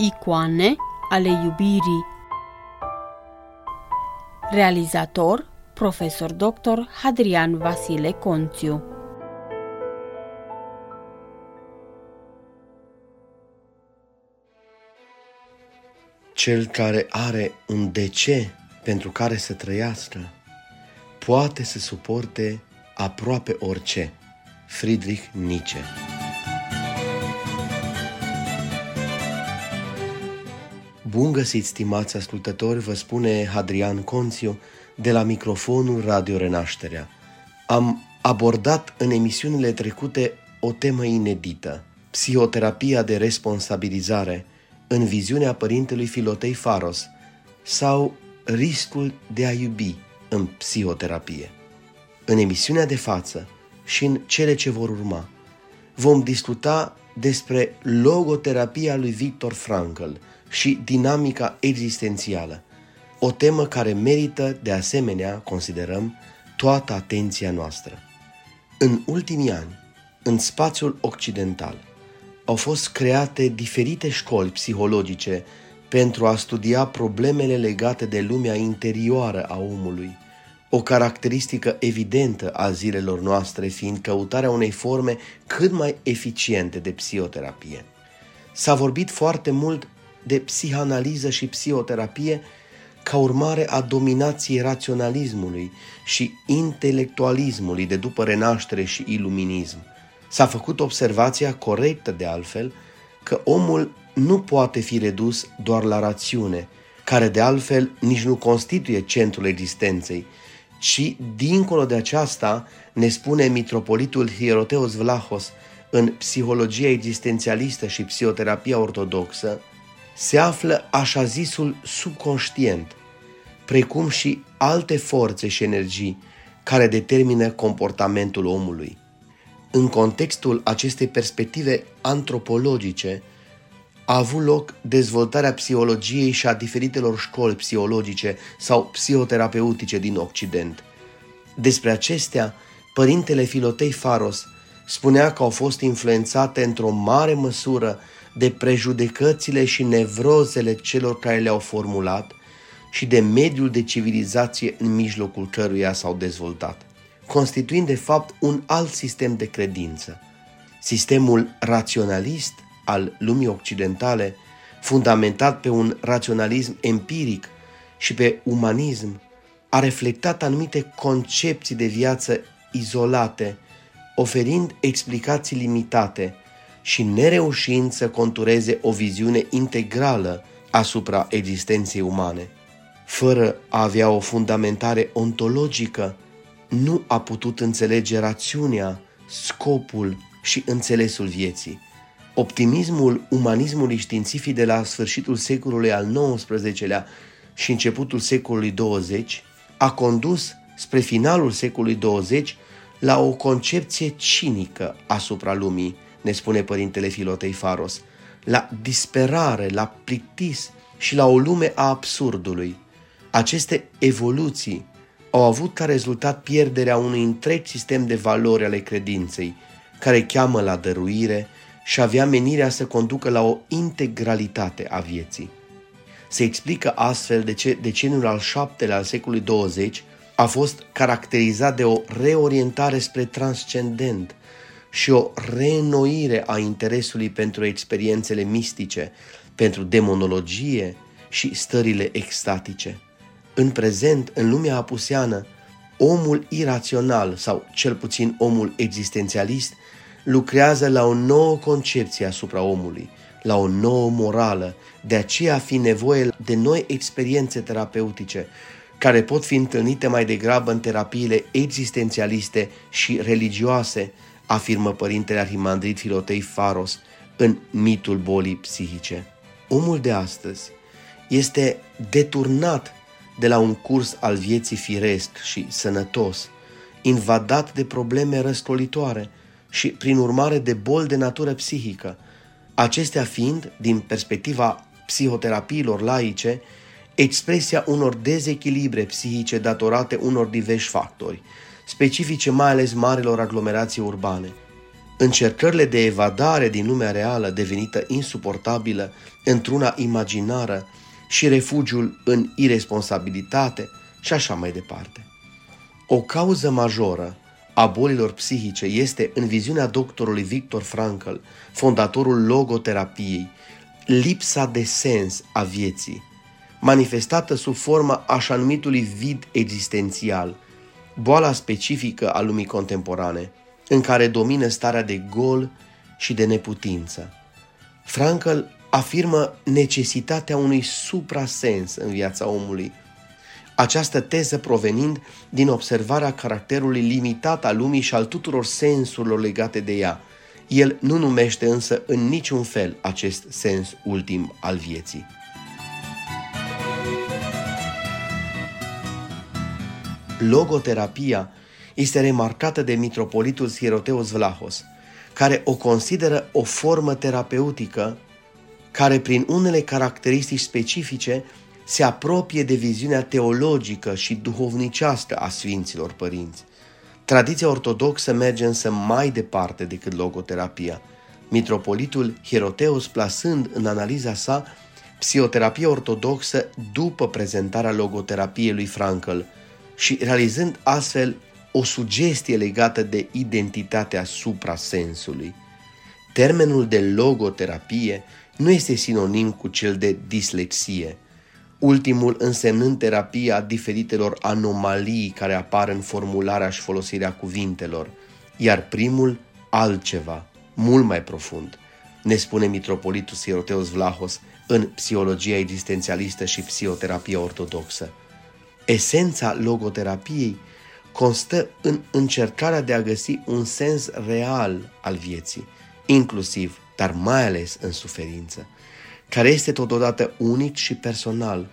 Icoane ale iubirii Realizator Profesor Dr. Hadrian Vasile Conțiu Cel care are un de ce pentru care să trăiască, poate să suporte aproape orice. Friedrich Nietzsche Bun găsit, stimați ascultători, vă spune Hadrian Conțiu de la microfonul Radio Renașterea. Am abordat în emisiunile trecute o temă inedită, psihoterapia de responsabilizare, în viziunea părintelui Filotei Faros, sau riscul de a iubi în psihoterapie. În emisiunea de față și în cele ce vor urma, vom discuta despre logoterapia lui Victor Frankl și dinamica existențială, o temă care merită, de asemenea, considerăm, toată atenția noastră. În ultimii ani, în spațiul occidental, au fost create diferite școli psihologice pentru a studia problemele legate de lumea interioară a omului, o caracteristică evidentă a zilelor noastre fiind căutarea unei forme cât mai eficiente de psihoterapie. S-a vorbit foarte mult de psihanaliză și psihoterapie ca urmare a dominației raționalismului și intelectualismului de după renaștere și iluminism. S-a făcut observația corectă de altfel că omul nu poate fi redus doar la rațiune, care de altfel nici nu constituie centrul existenței, ci dincolo de aceasta, ne spune mitropolitul Hieroteos Vlahos în Psihologia existențialistă și Psihoterapia ortodoxă, se află așa zisul subconștient, precum și alte forțe și energii care determină comportamentul omului. În contextul acestei perspective antropologice, a avut loc dezvoltarea psihologiei și a diferitelor școli psihologice sau psihoterapeutice din Occident. Despre acestea, părintele Filotei Faros spunea că au fost influențate într-o mare măsură de prejudecățile și nevrozele celor care le-au formulat și de mediul de civilizație în mijlocul căruia s-au dezvoltat, constituind de fapt un alt sistem de credință. Sistemul raționalist al lumii occidentale, fundamentat pe un raționalism empiric și pe umanism, a reflectat anumite concepții de viață izolate, oferind explicații limitate și nereușind să contureze o viziune integrală asupra existenței umane. Fără a avea o fundamentare ontologică, nu a putut înțelege rațiunea, scopul și înțelesul vieții. Optimismul umanismului științific de la sfârșitul secolului al XIX-lea și începutul secolului 20 a condus spre finalul secolului 20 la o concepție cinică asupra lumii, ne spune părintele Filotei Faros, la disperare, la plictis și la o lume a absurdului. Aceste evoluții au avut ca rezultat pierderea unui întreg sistem de valori ale credinței, care cheamă la dăruire și avea menirea să conducă la o integralitate a vieții. Se explică astfel de ce deceniul al șaptelea al secolului 20 a fost caracterizat de o reorientare spre transcendent, și o reînnoire a interesului pentru experiențele mistice, pentru demonologie și stările extatice. În prezent, în lumea apuseană, omul irațional sau cel puțin omul existențialist lucrează la o nouă concepție asupra omului, la o nouă morală, de aceea fi nevoie de noi experiențe terapeutice, care pot fi întâlnite mai degrabă în terapiile existențialiste și religioase, afirmă părintele arhimandrit Filotei Faros în mitul bolii psihice. Omul de astăzi este deturnat de la un curs al vieții firesc și sănătos, invadat de probleme răscolitoare și, prin urmare, de boli de natură psihică, acestea fiind, din perspectiva psihoterapiilor laice, expresia unor dezechilibre psihice datorate unor diversi factori – specifice mai ales marilor aglomerații urbane. încercările de evadare din lumea reală devenită insuportabilă într-una imaginară și refugiul în irresponsabilitate și așa mai departe. O cauză majoră a bolilor psihice este, în viziunea doctorului Victor Frankl, fondatorul logoterapiei, lipsa de sens a vieții, manifestată sub forma așa numitului vid existențial, boala specifică a lumii contemporane, în care domină starea de gol și de neputință. Frankl afirmă necesitatea unui suprasens în viața omului, această teză provenind din observarea caracterului limitat al lumii și al tuturor sensurilor legate de ea. El nu numește însă în niciun fel acest sens ultim al vieții. Logoterapia este remarcată de mitropolitul Sieroteos Vlahos, care o consideră o formă terapeutică care prin unele caracteristici specifice se apropie de viziunea teologică și duhovnicească a Sfinților Părinți. Tradiția ortodoxă merge însă mai departe decât logoterapia. Mitropolitul Hieroteos plasând în analiza sa psihoterapia ortodoxă după prezentarea logoterapiei lui Frankl și realizând astfel o sugestie legată de identitatea suprasensului. Termenul de logoterapie nu este sinonim cu cel de dislexie – ultimul însemnând terapia diferitelor anomalii care apar în formularea și folosirea cuvintelor, iar primul altceva, mult mai profund, ne spune mitropolitul Sieroteos Vlahos în Psihologia existențialistă și Psihoterapia ortodoxă. Esența logoterapiei constă în încercarea de a găsi un sens real al vieții, inclusiv, dar mai ales în suferință care este totodată unic și personal,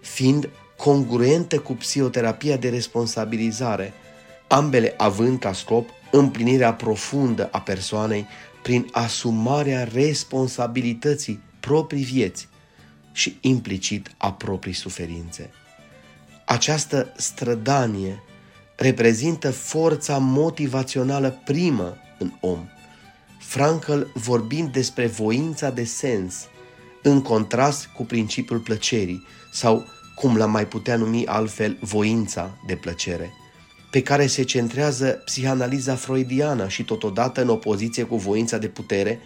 fiind congruentă cu psihoterapia de responsabilizare, ambele având ca scop împlinirea profundă a persoanei prin asumarea responsabilității proprii vieți și implicit a proprii suferințe. Această strădanie reprezintă forța motivațională primă în om. Frankl vorbind despre voința de sens, în contrast cu principiul plăcerii sau, cum l-am mai putea numi altfel, voința de plăcere, pe care se centrează psihanaliza freudiană și totodată în opoziție cu voința de putere,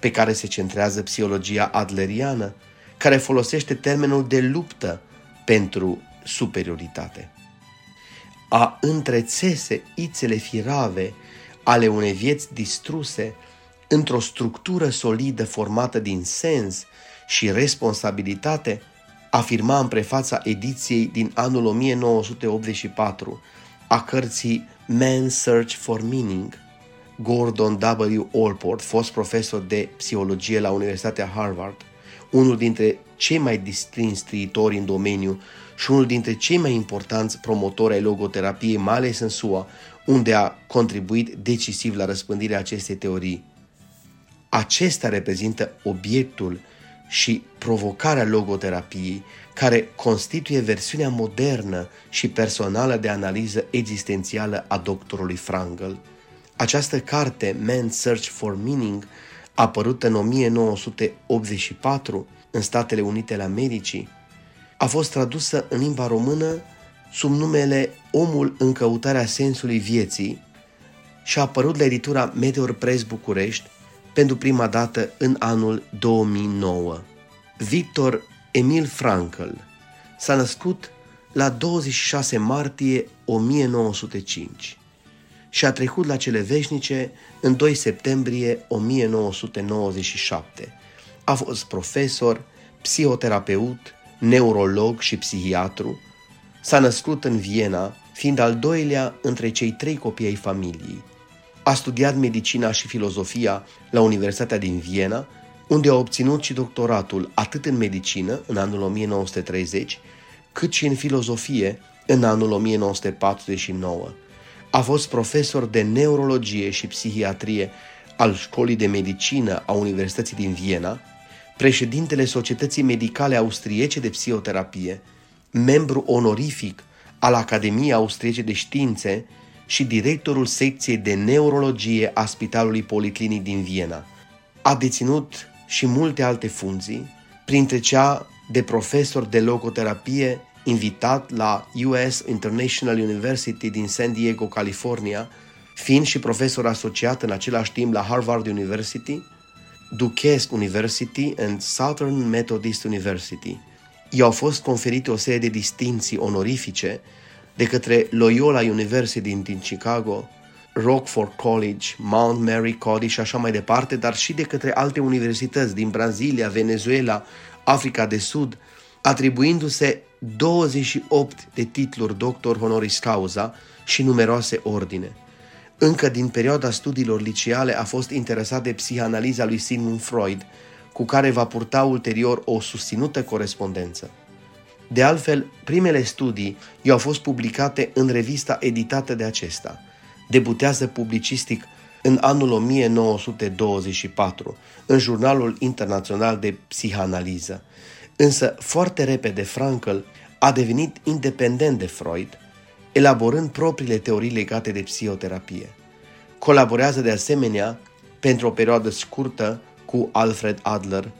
pe care se centrează psihologia adleriană, care folosește termenul de luptă pentru superioritate. A întrețese ițele firave ale unei vieți distruse într-o structură solidă formată din sens și responsabilitate, afirma în prefața ediției din anul 1984 a cărții Man's Search for Meaning, Gordon W. Allport, fost profesor de psihologie la Universitatea Harvard, unul dintre cei mai distinși scriitori în domeniu și unul dintre cei mai importanți promotori ai logoterapiei, mai ales în SUA, unde a contribuit decisiv la răspândirea acestei teorii. Acesta reprezintă obiectul și provocarea logoterapiei, care constituie versiunea modernă și personală de analiză existențială a doctorului Frangel. Această carte, Man's Search for Meaning, apărută în 1984 în Statele Unite ale Americii, a fost tradusă în limba română sub numele Omul în căutarea sensului vieții și a apărut la editura Meteor Press București pentru prima dată în anul 2009. Victor Emil Frankl s-a născut la 26 martie 1905 și a trecut la cele veșnice în 2 septembrie 1997. A fost profesor, psihoterapeut, neurolog și psihiatru. S-a născut în Viena, fiind al doilea între cei trei copii ai familiei. A studiat medicina și filozofia la Universitatea din Viena, unde a obținut și doctoratul atât în medicină în anul 1930, cât și în filozofie în anul 1949. A fost profesor de neurologie și psihiatrie al Școlii de Medicină a Universității din Viena, președintele Societății Medicale Austriece de Psihoterapie, membru onorific al Academiei Austriece de Științe și directorul secției de neurologie a Spitalului Policlinic din Viena. A deținut și multe alte funcții, printre cea de profesor de logoterapie invitat la US International University din San Diego, California, fiind și profesor asociat în același timp la Harvard University, Duquesne University and Southern Methodist University. I-au fost conferite o serie de distinții onorifice de către Loyola University din Chicago, Rockford College, Mount Mary Cody și așa mai departe, dar și de către alte universități din Brazilia, Venezuela, Africa de Sud, atribuindu-se 28 de titluri doctor honoris causa și numeroase ordine. Încă din perioada studiilor liceale a fost interesat de psihanaliza lui Sigmund Freud, cu care va purta ulterior o susținută corespondență. De altfel, primele studii i-au fost publicate în revista editată de acesta. Debutează publicistic în anul 1924, în Jurnalul Internațional de Psihanaliză. Însă, foarte repede, Frankl a devenit independent de Freud, elaborând propriile teorii legate de psihoterapie. Colaborează de asemenea, pentru o perioadă scurtă, cu Alfred Adler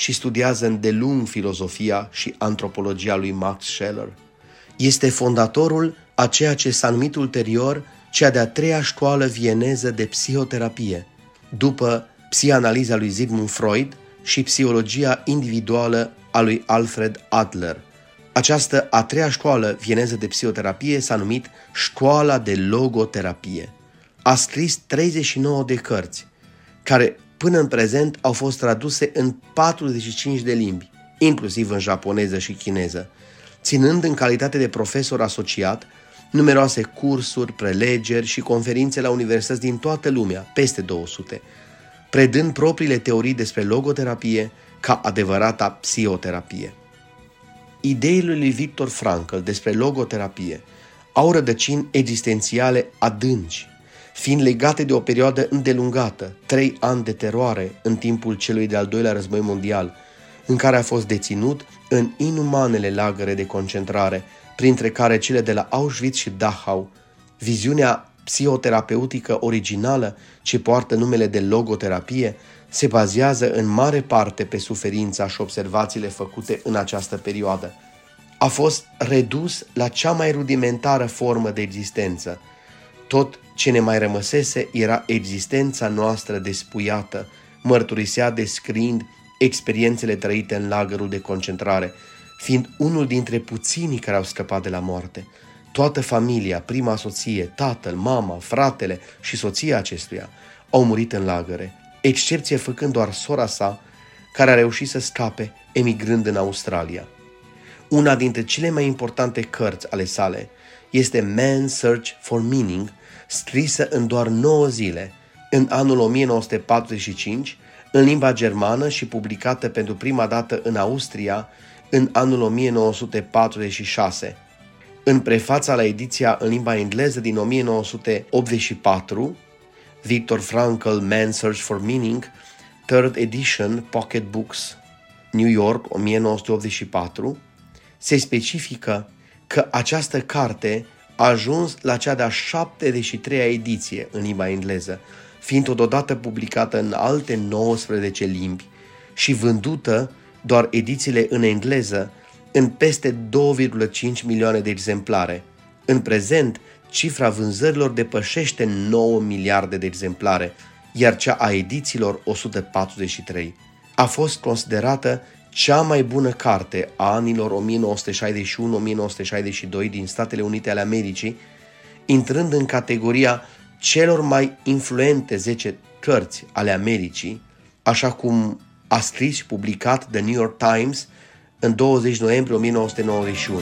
și studiază îndelung filozofia și antropologia lui Max Scheler. Este fondatorul a ceea ce s-a numit ulterior cea de-a treia școală vieneză de psihoterapie, după psianaliza lui Sigmund Freud și psihologia individuală a lui Alfred Adler. Această a treia școală vieneză de psihoterapie s-a numit Școala de Logoterapie. A scris 39 de cărți, care până în prezent au fost traduse în 45 de limbi, inclusiv în japoneză și chineză, ținând în calitate de profesor asociat numeroase cursuri, prelegeri și conferințe la universități din toată lumea, peste 200, predând propriile teorii despre logoterapie ca adevărata psihoterapie. Ideile lui Victor Frankl despre logoterapie au rădăcini existențiale adânci, fiind legate de o perioadă îndelungată, trei ani de teroare în timpul celui de-al doilea război mondial, în care a fost deținut în inumanele lagăre de concentrare, printre care cele de la Auschwitz și Dachau, viziunea psihoterapeutică originală ce poartă numele de logoterapie se bazează în mare parte pe suferința și observațiile făcute în această perioadă. A fost redus la cea mai rudimentară formă de existență. Tot ce ne mai rămăsese era existența noastră despuiată, mărturisea descriind experiențele trăite în lagărul de concentrare, fiind unul dintre puținii care au scăpat de la moarte. Toată familia, prima soție, tatăl, mama, fratele și soția acestuia au murit în lagăre, excepție făcând doar sora sa, care a reușit să scape emigrând în Australia. Una dintre cele mai importante cărți ale sale este Man's Search for Meaning, scrisă în doar 9 zile, în anul 1945, în limba germană și publicată pentru prima dată în Austria în anul 1946. În prefața la ediția în limba engleză din 1984, Victor Frankl Man Search for Meaning, Third Edition Pocket Books, New York, 1984, se specifică că această carte a ajuns la cea de-a 73-a ediție în limba engleză, fiind totodată publicată în alte 19 limbi și vândută doar edițiile în engleză în peste 2,5 milioane de exemplare. În prezent, cifra vânzărilor depășește 9 miliarde de exemplare, iar cea a edițiilor 143. A fost considerată cea mai bună carte a anilor 1961-1962 din Statele Unite ale Americii, intrând în categoria celor mai influente 10 cărți ale Americii, așa cum a scris și publicat The New York Times în 20 noiembrie 1991.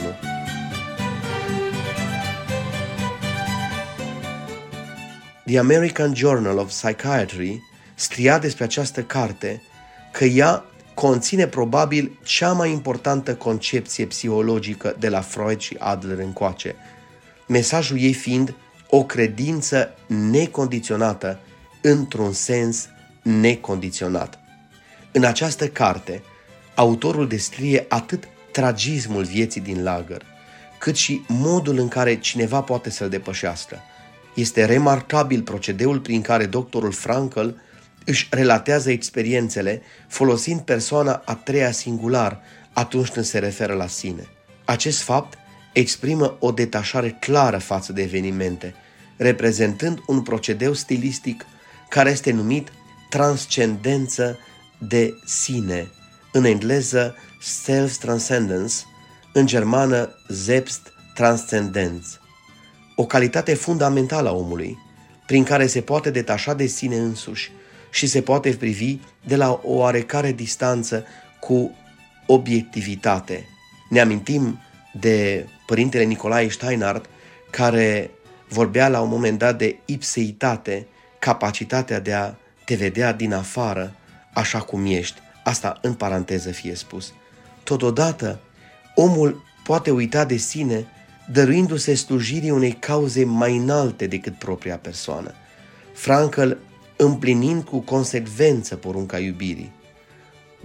The American Journal of Psychiatry scria despre această carte că ea conține probabil cea mai importantă concepție psihologică de la Freud și Adler încoace, mesajul ei fiind o credință necondiționată într-un sens necondiționat. În această carte, autorul descrie atât tragismul vieții din lagăr, cât și modul în care cineva poate să-l depășească. Este remarcabil procedeul prin care doctorul Frankl își relatează experiențele folosind persoana a treia singular atunci când se referă la sine. Acest fapt exprimă o detașare clară față de evenimente, reprezentând un procedeu stilistic care este numit transcendență de sine, în engleză self-transcendence, în germană Selbsttranszendenz, o calitate fundamentală a omului, prin care se poate detașa de sine însuși și se poate privi de la o oarecare distanță cu obiectivitate. Ne amintim de părintele Nicolae Steinhardt, care vorbea la un moment dat de ipseitate, capacitatea de a te vedea din afară așa cum ești. Asta în paranteză fie spus. Totodată, omul poate uita de sine dăruindu-se slujirii unei cauze mai înalte decât propria persoană. Frankl împlinind cu consecvență porunca iubirii.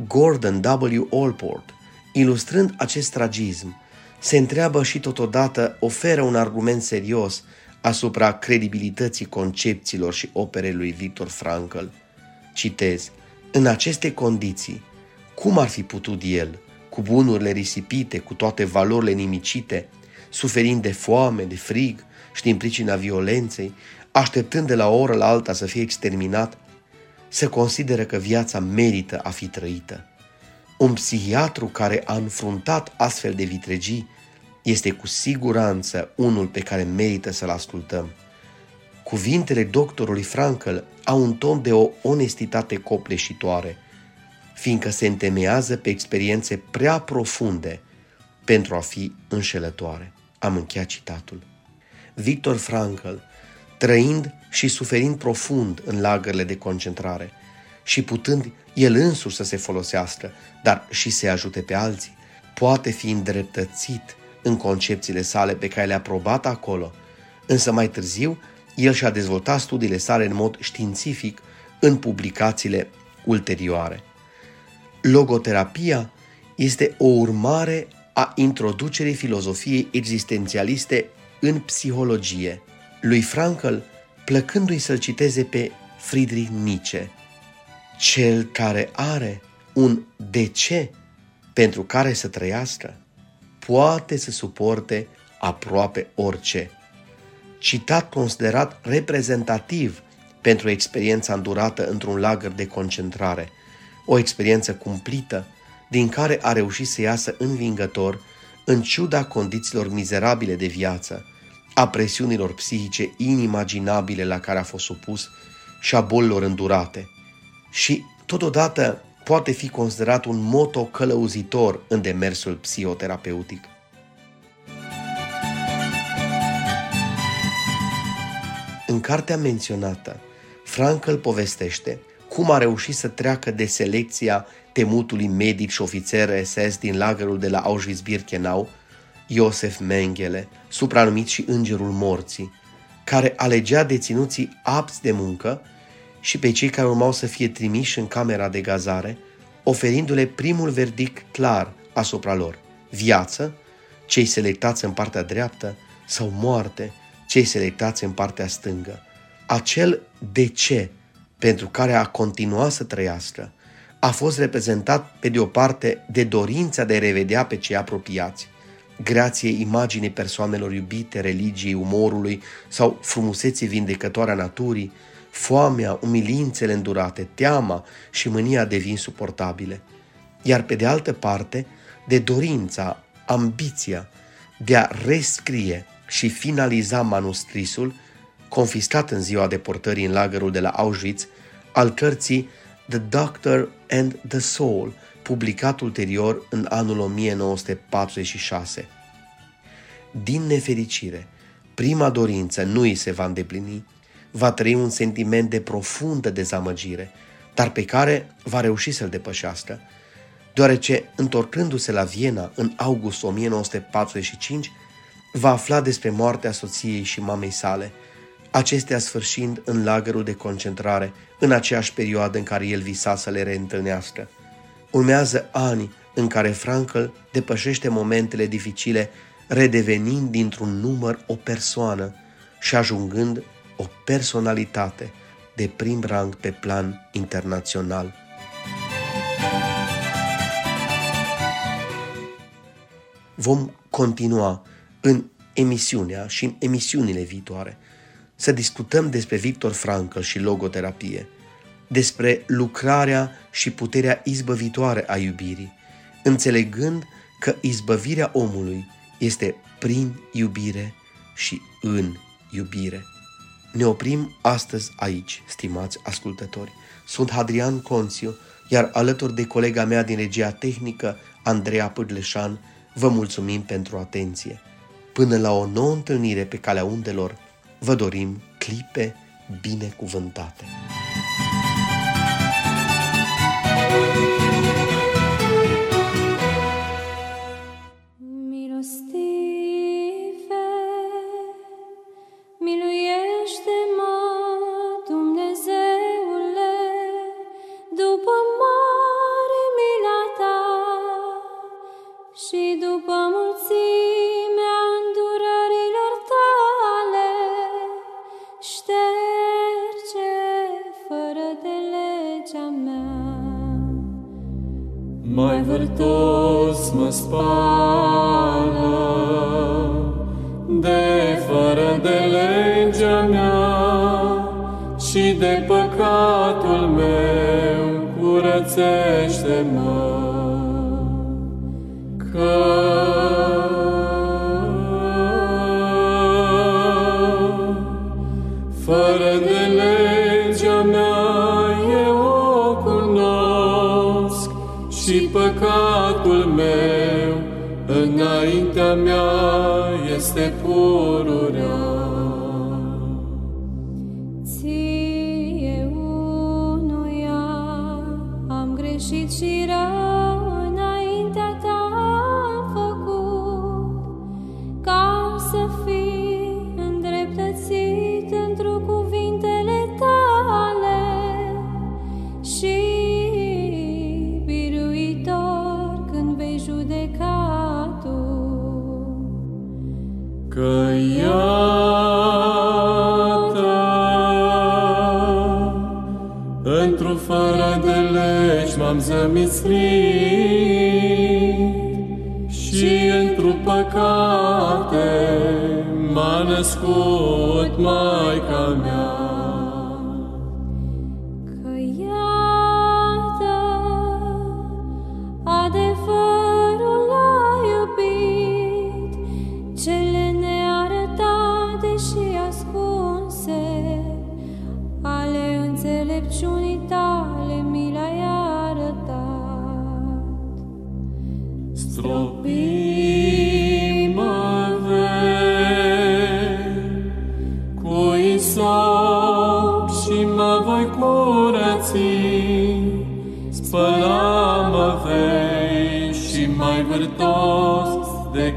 Gordon W. Allport, ilustrând acest tragism, se întreabă și totodată oferă un argument serios asupra credibilității concepțiilor și operei lui Victor Frankl. Citez, în aceste condiții, cum ar fi putut el, cu bunurile risipite, cu toate valorile nimicite, suferind de foame, de frig și din pricina violenței, așteptând de la o oră la alta să fie exterminat, să consideră că viața merită a fi trăită. Un psihiatru care a înfruntat astfel de vitregii este cu siguranță unul pe care merită să-l ascultăm. Cuvintele doctorului Frankl au un ton de o onestitate copleșitoare, fiindcă se întemeiază pe experiențe prea profunde pentru a fi înșelătoare. Am încheiat citatul. Victor Frankl, trăind și suferind profund în lagările de concentrare și putând el însuși să se folosească, dar și să ajute pe alții, poate fi îndreptățit în concepțiile sale pe care le-a probat acolo, însă mai târziu el și-a dezvoltat studiile sale în mod științific în publicațiile ulterioare. Logoterapia este o urmare a introducerii filozofiei existențialiste în psihologie. Lui Frankl, plăcându-i să-l citeze pe Friedrich Nietzsche, cel care are un de ce pentru care să trăiască, poate să suporte aproape orice. Citat considerat reprezentativ pentru experiența îndurată într-un lagăr de concentrare, o experiență cumplită din care a reușit să iasă învingător în ciuda condițiilor mizerabile de viață, a presiunilor psihice inimaginabile la care a fost supus și a bolilor îndurate. Și, totodată, poate fi considerat un moto călăuzitor în demersul psihoterapeutic. În cartea menționată, Frankl povestește cum a reușit să treacă de selecția temutului medic și ofițer SS din lagărul de la Auschwitz-Birkenau, Iosef Mengele, supranumit și Îngerul Morții, care alegea deținuții apți de muncă și pe cei care urmau să fie trimiși în camera de gazare, oferindu-le primul verdict clar asupra lor, viață, cei selectați în partea dreaptă, sau moarte, cei selectați în partea stângă. Acel de ce pentru care a continuat să trăiască a fost reprezentat pe de o parte de dorința de a revedea pe cei apropiați, grație imaginii persoanelor iubite, religiei, umorului sau frumuseții vindecătoare a naturii, foamea, umilințele îndurate, teama și mânia devin suportabile. Iar pe de altă parte, de dorința, ambiția de a rescrie și finaliza manuscrisul, confiscat în ziua deportării în lagărul de la Auschwitz, al cărții The Doctor and the Soul, publicat ulterior în anul 1946. Din nefericire, prima dorință nu îi se va îndeplini, va trăi un sentiment de profundă dezamăgire, dar pe care va reuși să-l depășească, deoarece, întorcându-se la Viena în august 1945, va afla despre moartea soției și mamei sale, acestea sfârșind în lagărul de concentrare, în aceeași perioadă în care el visa să le reîntâlnească. Urmează ani în care Frankl depășește momentele dificile, redevenind dintr-un număr o persoană și ajungând o personalitate de prim rang pe plan internațional. Vom continua în emisiunea și în emisiunile viitoare să discutăm despre Victor Frankl și logoterapie, despre lucrarea și puterea izbăvitoare a iubirii, înțelegând că izbăvirea omului este prin iubire și în iubire. Ne oprim astăzi aici, stimați ascultători. Sunt Hadrian Conțiu, iar alături de colega mea din regia tehnică, Andreea Pâdleșan, vă mulțumim pentru atenție. Până la o nouă întâlnire pe calea undelor, vă dorim clipe binecuvântate. Mai vârtos mă spală, de fără de legea mea și de păcatul meu curățește-mă. Mea este pururea.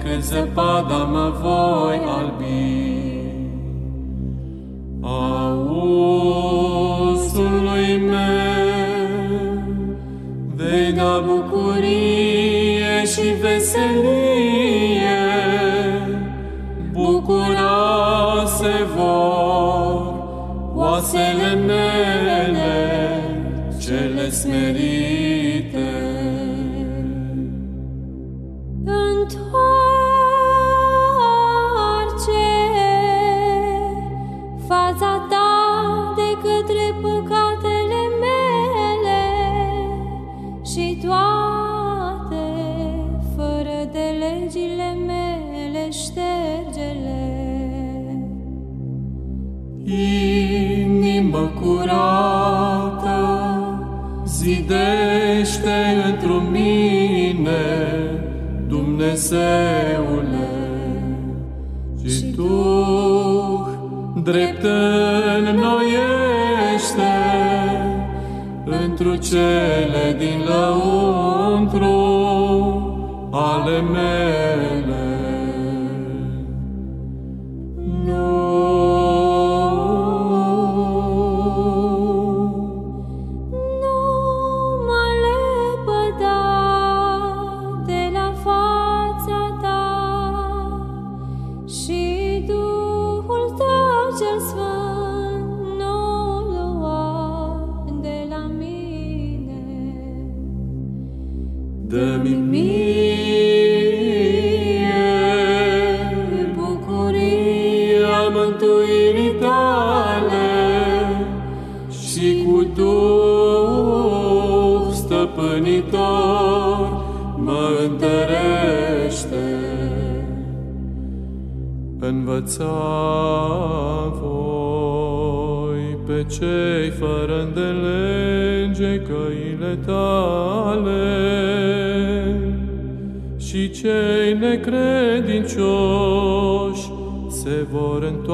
Decât zăpada mă voi albi. Auzului meu vei da bucurie și veselie, bucura se vor oasele mele cele smerite.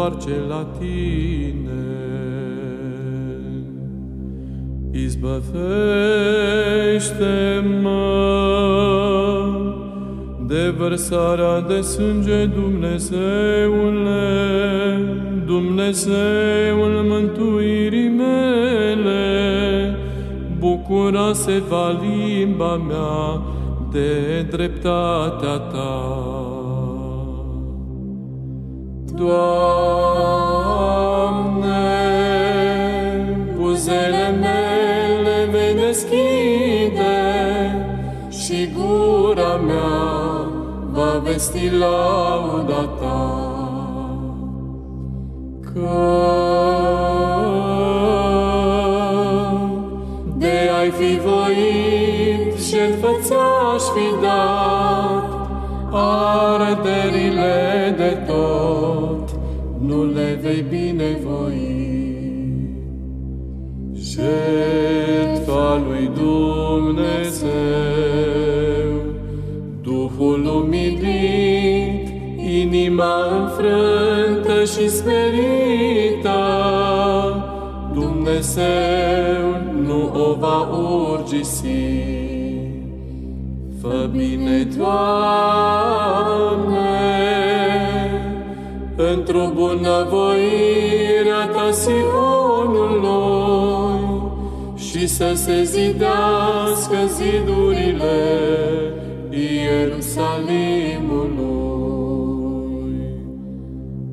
Întoarce la tine. Izbăvește-mă de vărsarea de sânge, Dumnezeule, Dumnezeul mântuirii mele, bucura se va limba mea de dreptatea ta. Doamne, buzele mele vei deschide și gura mea va vesti lauda ta. Că de ai fi voit jertfă ți-aș fi dat, arderile de tot nu le vei binevoi. Jertfa lui Dumnezeu, Duhul umilit, inima înfrântă și smerită, Dumnezeu nu o va urgisi. Fă bine, Doamne, într-o bunăvoirea Ta Sionului și să se zidească zidurile Ierusalimului.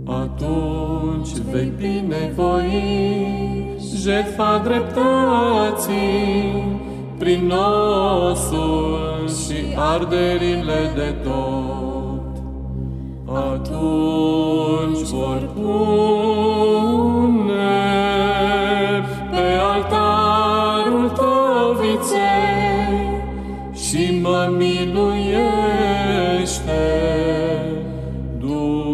Atunci vei binevoi jertfa dreptății prin osul și arderile de tot. Atunci vor pune pe altarul tău viței și mă miluiește Dumnezeul.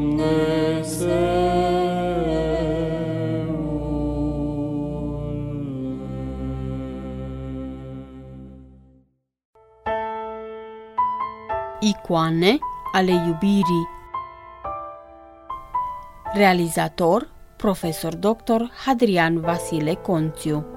Icoane ale iubirii Realizator Profesor Dr. Hadrian Vasile Conțiu